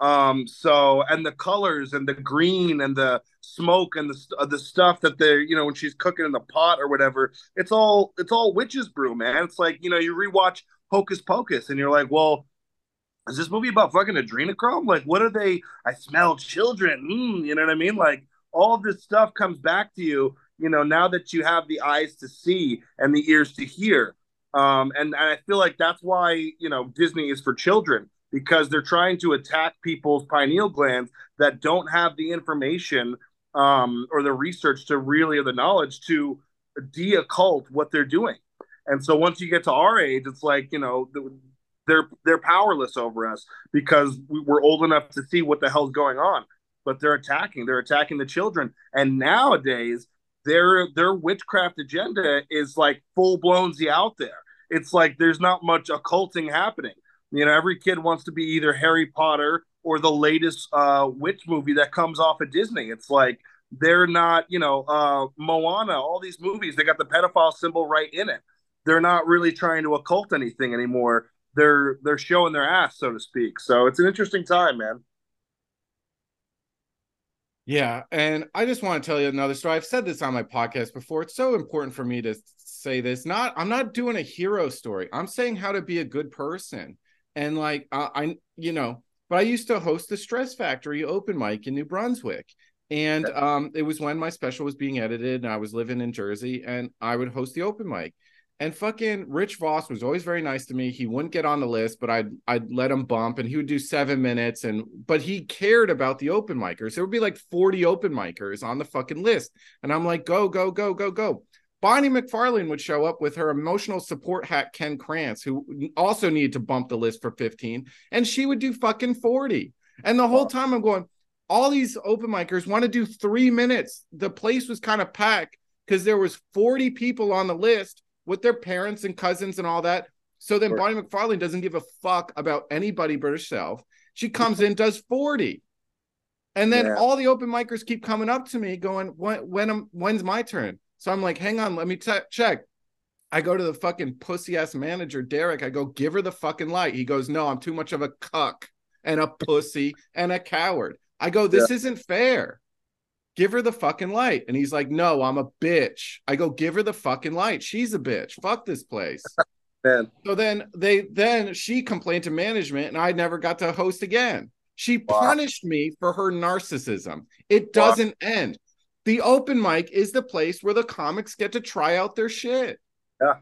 Um so and the colors and the green and the smoke and the uh, the stuff that they're you know when she's cooking in the pot or whatever it's all it's all witch's brew man. It's like you know you rewatch hocus pocus and you're like well is this movie about fucking adrenochrome? Like what are they? I smell children. Mm, you know what i mean? Like all this stuff comes back to you you know now that you have the eyes to see and the ears to hear. Um, and, and I feel like that's why you know Disney is for children because they're trying to attack people's pineal glands that don't have the information um, or the research to really or the knowledge to de-occult what they're doing. And so once you get to our age, it's like you know they're they're powerless over us because we're old enough to see what the hell's going on. But they're attacking. They're attacking the children. And nowadays, their their witchcraft agenda is like full blownzy out there it's like there's not much occulting happening. You know, every kid wants to be either Harry Potter or the latest uh, witch movie that comes off of Disney. It's like They're not, you know, uh, Moana, all these movies, they got the pedophile symbol right in it. They're not really trying to occult anything anymore. They're they're showing their ass, so to speak. So it's an interesting time, man. Yeah, and I just want to tell you another story. I've said this on my podcast before. It's so important for me to say this. Not I'm not doing a hero story. I'm saying how to be a good person. And like I, I you know, but I used to host the Stress Factory open mic in New Brunswick. And um, it was when my special was being edited and I was living in Jersey and I would host the open mic. And fucking Rich Voss was always very nice to me. He wouldn't get on the list, but I'd I'd let him bump and he would do seven minutes. And but he cared about the open micers. There would be like 40 open micers on the fucking list. And I'm like, go, go, go, go, go. Bonnie McFarlane would show up with her emotional support hat, Ken Krantz, who also needed to bump the list for 15, and she would do fucking 40. And the whole time I'm going, all these open micers want to do three minutes. The place was kind of packed because there was 40 people on the list with their parents and cousins and all that. So then sure. Bonnie McFarlane doesn't give a fuck about anybody but herself. She comes in, does 40. And then yeah. all the open micers keep coming up to me going, when, when am, when's my turn? So I'm like, hang on, let me t- check. I go to the fucking pussy ass manager, Derek. I go, give her the fucking light. He goes, no, I'm too much of a cuck and a pussy and a coward. I go, this yeah. isn't fair give her the fucking light. And he's like, no, I'm a bitch. I go, give her the fucking light. She's a bitch. Fuck this place. [LAUGHS] Man. So then they then she complained to management and I never got to host again. She wow. punished me for her narcissism. It doesn't wow. end. The open mic is the place where the comics get to try out their shit. Yeah.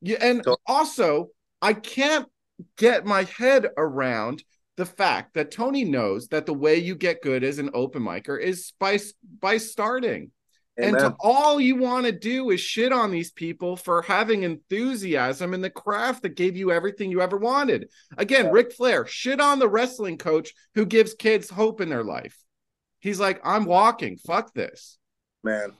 Yeah, and so- also I can't get my head around the fact that Tony knows that the way you get good as an open micer is by by starting. Amen. And to, all you want to do is shit on these people for having enthusiasm in the craft that gave you everything you ever wanted. Again, yeah. Ric Flair, shit on the wrestling coach who gives kids hope in their life. He's like, I'm walking. Fuck this. Man.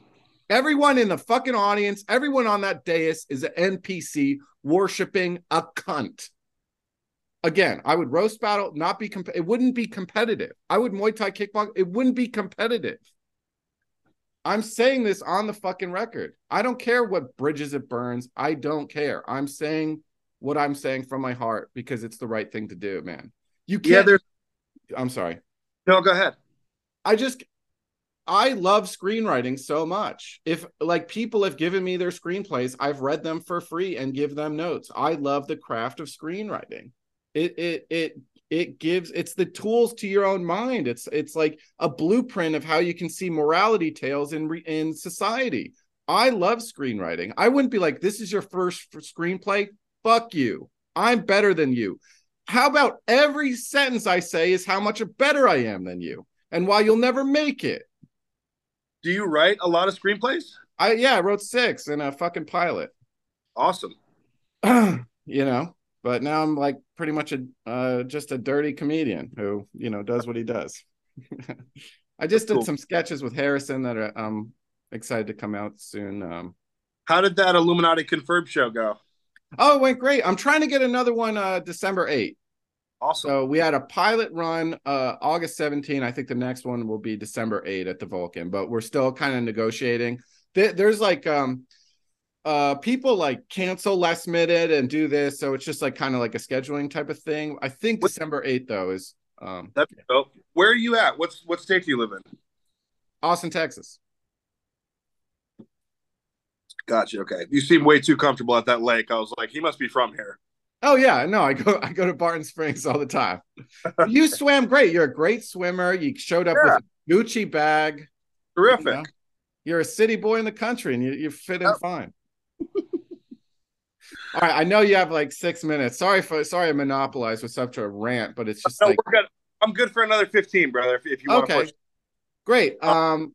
Everyone in the fucking audience, everyone on that dais is an NPC worshiping a cunt again, I would roast battle, not be comp- it wouldn't be competitive. I would Muay Thai kickbox, it wouldn't be competitive. I'm saying this on the fucking record. I don't care what bridges it burns. I don't care. I'm saying what I'm saying from my heart because it's the right thing to do, man. You can't. Yeah, there's... I'm sorry. No, go ahead. I just, I love screenwriting so much. If like people have given me their screenplays, I've read them for free and give them notes. I love the craft of screenwriting. It it it it gives it's the tools to your own mind. It's it's like a blueprint of how you can see morality tales in in society. I love screenwriting. I wouldn't be like, this is your first screenplay. Fuck you. I'm better than you. How about every sentence I say is how much better I am than you and why you'll never make it? Do you write a lot of screenplays? I yeah, I wrote six in a fucking pilot. Awesome. [CLEARS THROAT] you know, but now I'm like pretty much a uh, just a dirty comedian who you know does what he does. [LAUGHS] I just did some sketches with Harrison that are um excited to come out soon. Um, How did that Illuminati confirmed show go? Oh, it went great. I'm trying to get another one uh December 8th. Awesome. So we had a pilot run uh August 17. I think the next one will be December 8 at the Vulcan, but we're still kind of negotiating. There's like um uh people like cancel last minute and do this so it's just like kind of like a scheduling type of thing. I think what, december 8th though is um that, oh, where are you at? What's what state do you live in? Austin texas. Gotcha okay. You seem way too comfortable at that lake. I was like he must be from here. Oh yeah no i go i go to barton springs all the time. [LAUGHS] You swam great. You're a great swimmer. You showed up yeah. with a gucci bag. Terrific. you know? you're a city boy in the country and you, you fit in oh. fine all right, I know you have like six minutes. Sorry for sorry I monopolized with such a rant, but it's just no, like good. I'm good for another 15, brother. If, if you want okay. to push. Great. Uh, um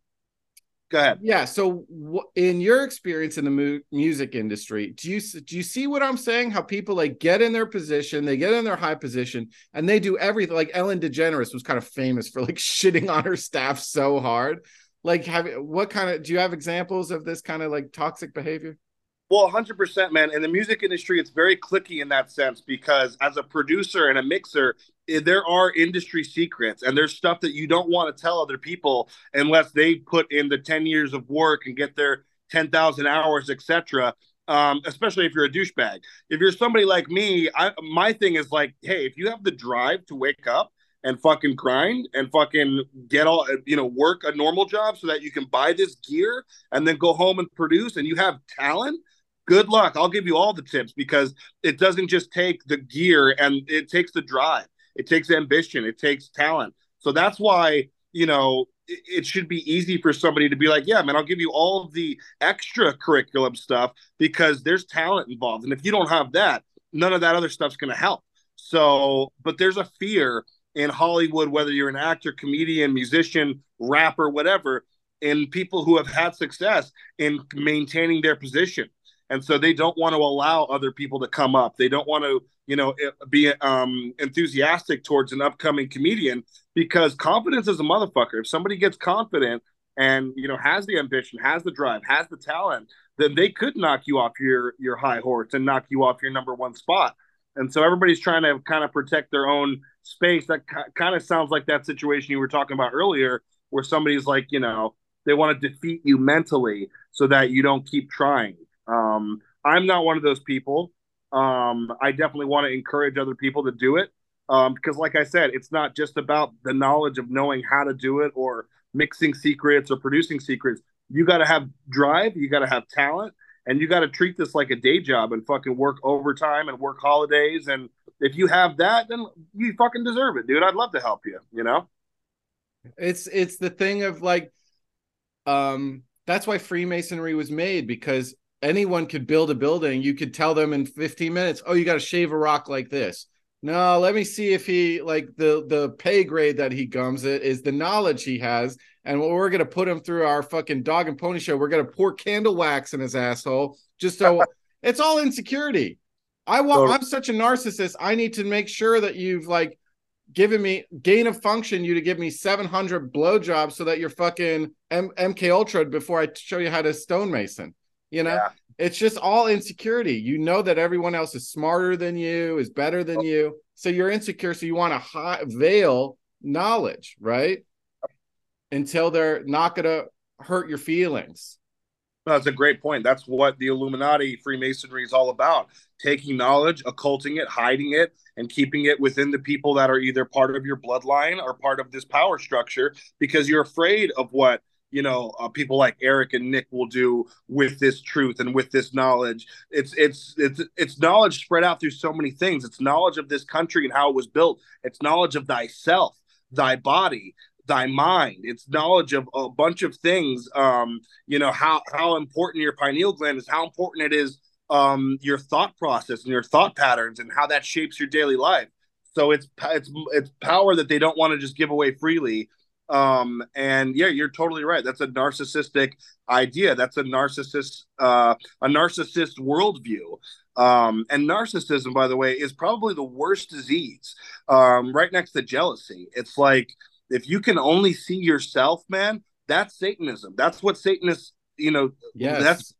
go ahead. Yeah, so w- in your experience in the mu- music industry, do you do you see what I'm saying? How people like get in their position, they get in their high position, and they do everything. Like Ellen DeGeneres was kind of famous for like [LAUGHS] shitting on her staff so hard. Like, have what kind of do you have examples of this kind of like toxic behavior? Well, 100%, man. In the music industry, it's very clicky in that sense because as a producer and a mixer, eh, there are industry secrets and there's stuff that you don't want to tell other people unless they put in the 10 years of work and get their 10,000 hours, etc. Um, especially if you're a douchebag. If you're somebody like me, I, my thing is like, hey, if you have the drive to wake up and fucking grind and fucking get all you know work a normal job so that you can buy this gear and then go home and produce and you have talent good luck. I'll give you all the tips because it doesn't just take the gear and it takes the drive. It takes ambition. It takes talent. So that's why you know it, it should be easy for somebody to be like yeah man i'll give you all the extra curriculum stuff because there's talent involved. And if you don't have that none of that other stuff's going to help. So but there's a fear in Hollywood, whether you're an actor, comedian, musician, rapper, whatever, in people who have had success in maintaining their position. And so they don't want to allow other people to come up. They don't want to, you know, eh, be um, enthusiastic towards an upcoming comedian because confidence is a motherfucker. If somebody gets confident and you know has the ambition, has the drive, has the talent, then they could knock you off your your high horse and knock you off your number one spot. And so everybody's trying to kind of protect their own space. That kind of sounds like that situation you were talking about earlier, where somebody's like, you know, they want to defeat you mentally so that you don't keep trying. Um, I'm not one of those people. Um, I definitely want to encourage other people to do it um, because, like I said, it's not just about the knowledge of knowing how to do it or mixing secrets or producing secrets. You got to have drive, you got to have talent, and you got to treat this like a day job and fucking work overtime and work holidays. And if you have that, then you fucking deserve it, dude. I'd love to help you. You know, it's it's the thing of like, um, that's why Freemasonry was made because anyone could build a building. You could tell them in 15 minutes, oh, you got to shave a rock like this. No, let me see if he like the the pay grade that he gums it is the knowledge he has and what we're gonna put him through our fucking dog and pony show. We're gonna pour candle wax in his asshole just so [LAUGHS] it's all insecurity. I want. I'm such a narcissist. I need to make sure that you've like given me gain of function you to give me 700 blowjobs so that you're fucking M- MK Ultra before I show you how to stonemason. You know, yeah. it's just all insecurity. You know that everyone else is smarter than you, is better than you, so you're insecure. So you want to high, veil knowledge, right? until they're not going to hurt your feelings. That's a great point. That's what the Illuminati Freemasonry is all about taking knowledge, occulting it, hiding it, and keeping it within the people that are either part of your bloodline or part of this power structure because you're afraid of what you know uh, people like Eric and Nick will do with this truth and with this knowledge. It's it's it's it's knowledge spread out through so many things. It's knowledge of this country and how it was built. It's knowledge of thyself, thy body, thy mind it's knowledge of a bunch of things um you know how how important your pineal gland is how important it is um your thought process and your thought patterns and how that shapes your daily life so it's it's it's power that they don't want to just give away freely um and yeah you're totally right that's a narcissistic idea that's a narcissist uh a narcissist worldview um and narcissism by the way is probably the worst disease um right next to jealousy it's like if you can only see yourself, man, that's Satanism. That's what Satanists, you know, yes. that's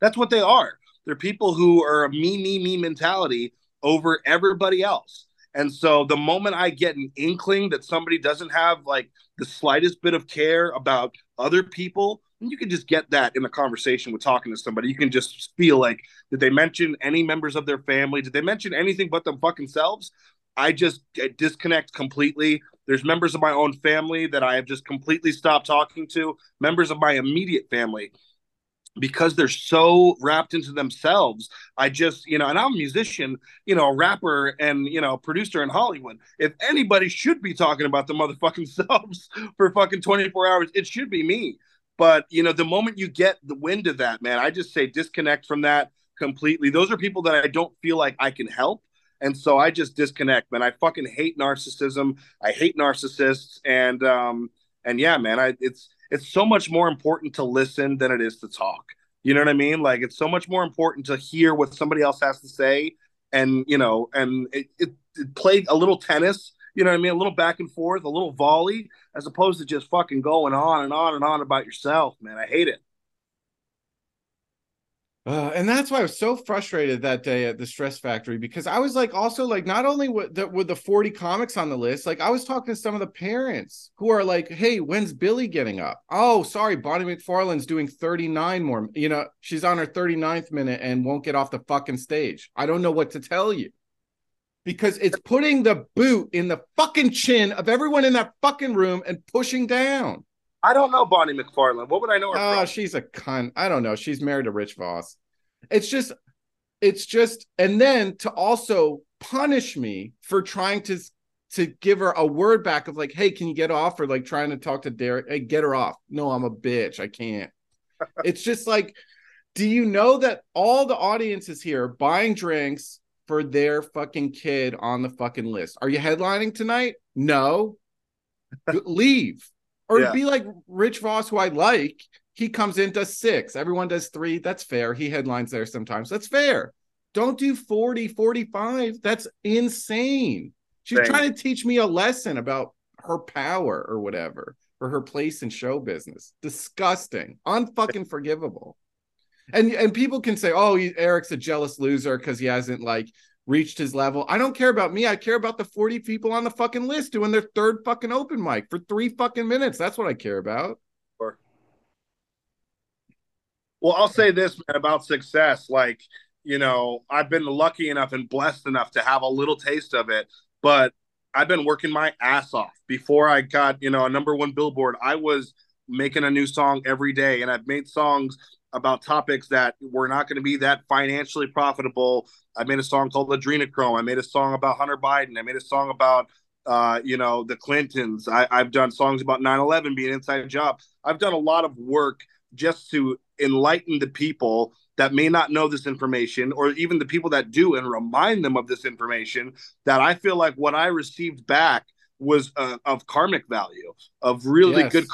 that's what they are. They're people who are a me, me, me mentality over everybody else. And so the moment I get an inkling that somebody doesn't have like the slightest bit of care about other people, you can just get that in a conversation with talking to somebody. You can just feel like, did they mention any members of their family? Did they mention anything but them fucking selves? I just disconnect completely. There's members of my own family that I have just completely stopped talking to, members of my immediate family because they're so wrapped into themselves. I just, you know, and I'm a musician, you know, a rapper and, you know, producer in Hollywood. If anybody should be talking about the motherfucking [LAUGHS] selves for fucking 24 hours, it should be me. But, you know, the moment you get the wind of that, man, I just say disconnect from that completely. Those are people that I don't feel like I can help. And so I just disconnect, man. I fucking hate narcissism. I hate narcissists. And um, and yeah, man, I it's it's so much more important to listen than it is to talk. You know what I mean? Like it's so much more important to hear what somebody else has to say and you know, and it, it, it played a little tennis, you know what I mean? A little back and forth, a little volley, as opposed to just fucking going on and on and on about yourself, man. I hate it. Uh, and that's why I was so frustrated that day at the Stress Factory because I was like, also like, not only with the, the 40 comics on the list, like I was talking to some of the parents who are like, "Hey, when's Billy getting up?" Oh, sorry, Bonnie McFarlane's doing 39 more. You know, she's on her 39th minute and won't get off the fucking stage. I don't know what to tell you because it's putting the boot in the fucking chin of everyone in that fucking room and pushing down. I don't know Bonnie McFarlane. What would I know her Oh, from? she's a cunt. I don't know. She's married to Rich Voss. It's just, it's just, and then to also punish me for trying to to give her a word back of like, hey, can you get off? Or like trying to talk to Derek, hey, get her off. No, I'm a bitch. I can't. [LAUGHS] it's just like, do you know that all the audiences here are buying drinks for their fucking kid on the fucking list? Are you headlining tonight? No. Leave. Or Yeah. be like Rich Voss, who I like. He comes in, does six. Everyone does three. That's fair. He headlines there sometimes. That's fair. Don't do 40, 45. That's insane. She's Thanks. trying to teach me a lesson about her power or whatever, or her place in show business. Disgusting. Unfucking forgivable. And and people can say, "Oh, he, Eric's a jealous loser because he hasn't like reached his level." I don't care about me. I care about the 40 people on the fucking list doing their third fucking open mic for 3 fucking minutes. That's what I care about. Sure. Well, I'll say this, man, about success. Like, you know, I've been lucky enough and blessed enough to have a little taste of it, but I've been working my ass off. Before I got, you know, a number one billboard, I was making a new song every day, and I've made songs about topics that were not going to be that financially profitable. I made a song called Adrenochrome. I made a song about Hunter Biden. I made a song about uh, you know, the Clintons. I, I've done songs about 9-11 being an inside job. I've done a lot of work just to enlighten the people that may not know this information, or even the people that do, and remind them of this information. That I feel like what I received back was uh, of karmic value, of really Yes. good.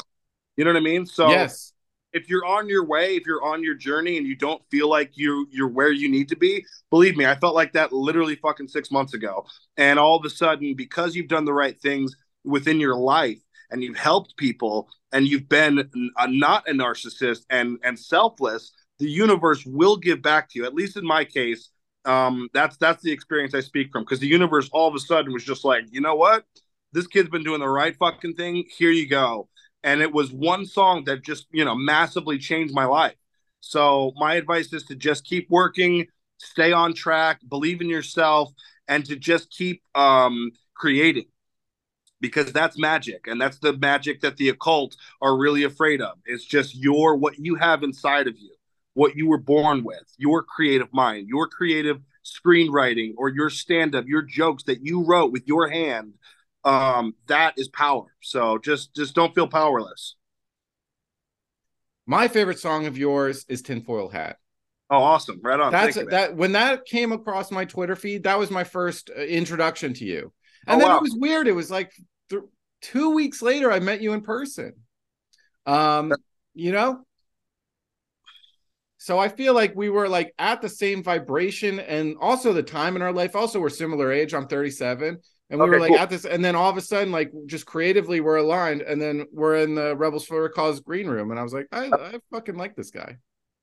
You know what I mean? So yes. If you're on your way, if you're on your journey and you don't feel like you you're where you need to be, believe me, I felt like that literally fucking six months ago. And all of a sudden, because you've done the right things within your life and you've helped people and you've been a, not a narcissist and and selfless, the universe will give back to you. At least in my case, um, that's that's the experience I speak from. Because the universe all of a sudden was just like, you know what, this kid's been doing the right fucking thing. Here you go and it was one song that just you know massively changed my life. So my advice is to just keep working stay on track believe in yourself and to just keep um creating because that's magic and that's the magic that the occult are really afraid of. It's just your what you have inside of you what you were born with your creative mind your creative screenwriting or your stand up your jokes that you wrote with your hand um that is power so just just don't feel powerless My favorite song of yours is Tinfoil Hat. oh awesome right on That's that when that came across my Twitter feed, that was my first uh, introduction to you. And Oh, then wow. it was weird. It was like th- two weeks later, I met you in person. Um, you know. So I feel like we were like at the same vibration, and also the time in our life. Also, we're similar age. I'm 37, and we Okay, were like cool. at this, and then all of a sudden, like just creatively, we're aligned, and then we're in the Rebels for a Cause green room, and I was like, I, I fucking like this guy.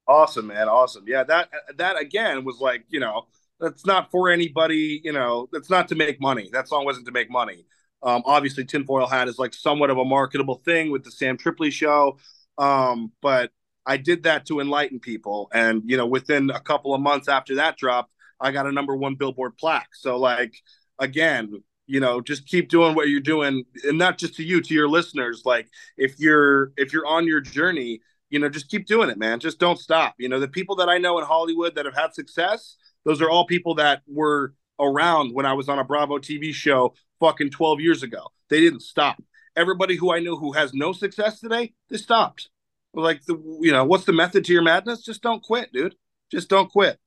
awesome man awesome. Yeah that that again was like you know that's not for anybody you know that's not to make money. That song wasn't to make money. Um obviously tinfoil hat is like somewhat of a marketable thing with the sam tripoli show. Um but i did that to enlighten people and you know within a couple of months after that dropped i got a number one billboard plaque. So like again you know just keep doing what you're doing and not just to you to your listeners like if you're if you're on your journey you know, just keep doing it, man. Just don't stop. You know, the people that I know in Hollywood that have had success, those are all people that were around when I was on a Bravo TV show fucking 12 years ago. They didn't stop. Everybody who I know who has no success today, they stopped. Like the you know, what's the method to your madness? Just don't quit, dude. Just don't quit.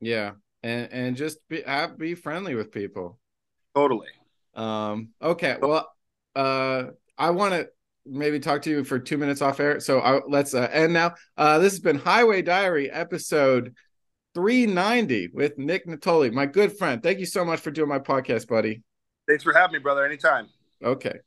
Yeah, and and just be have, be friendly with people. Totally. Um. Okay. Well, uh, I want to maybe talk to you for two minutes off air. So I, let's uh, end now. Uh, this has been Highway Diary episode 390 with Nick Nittoli, my good friend. Thank you so much for doing my podcast, buddy. Thanks for having me, brother. Anytime. Okay.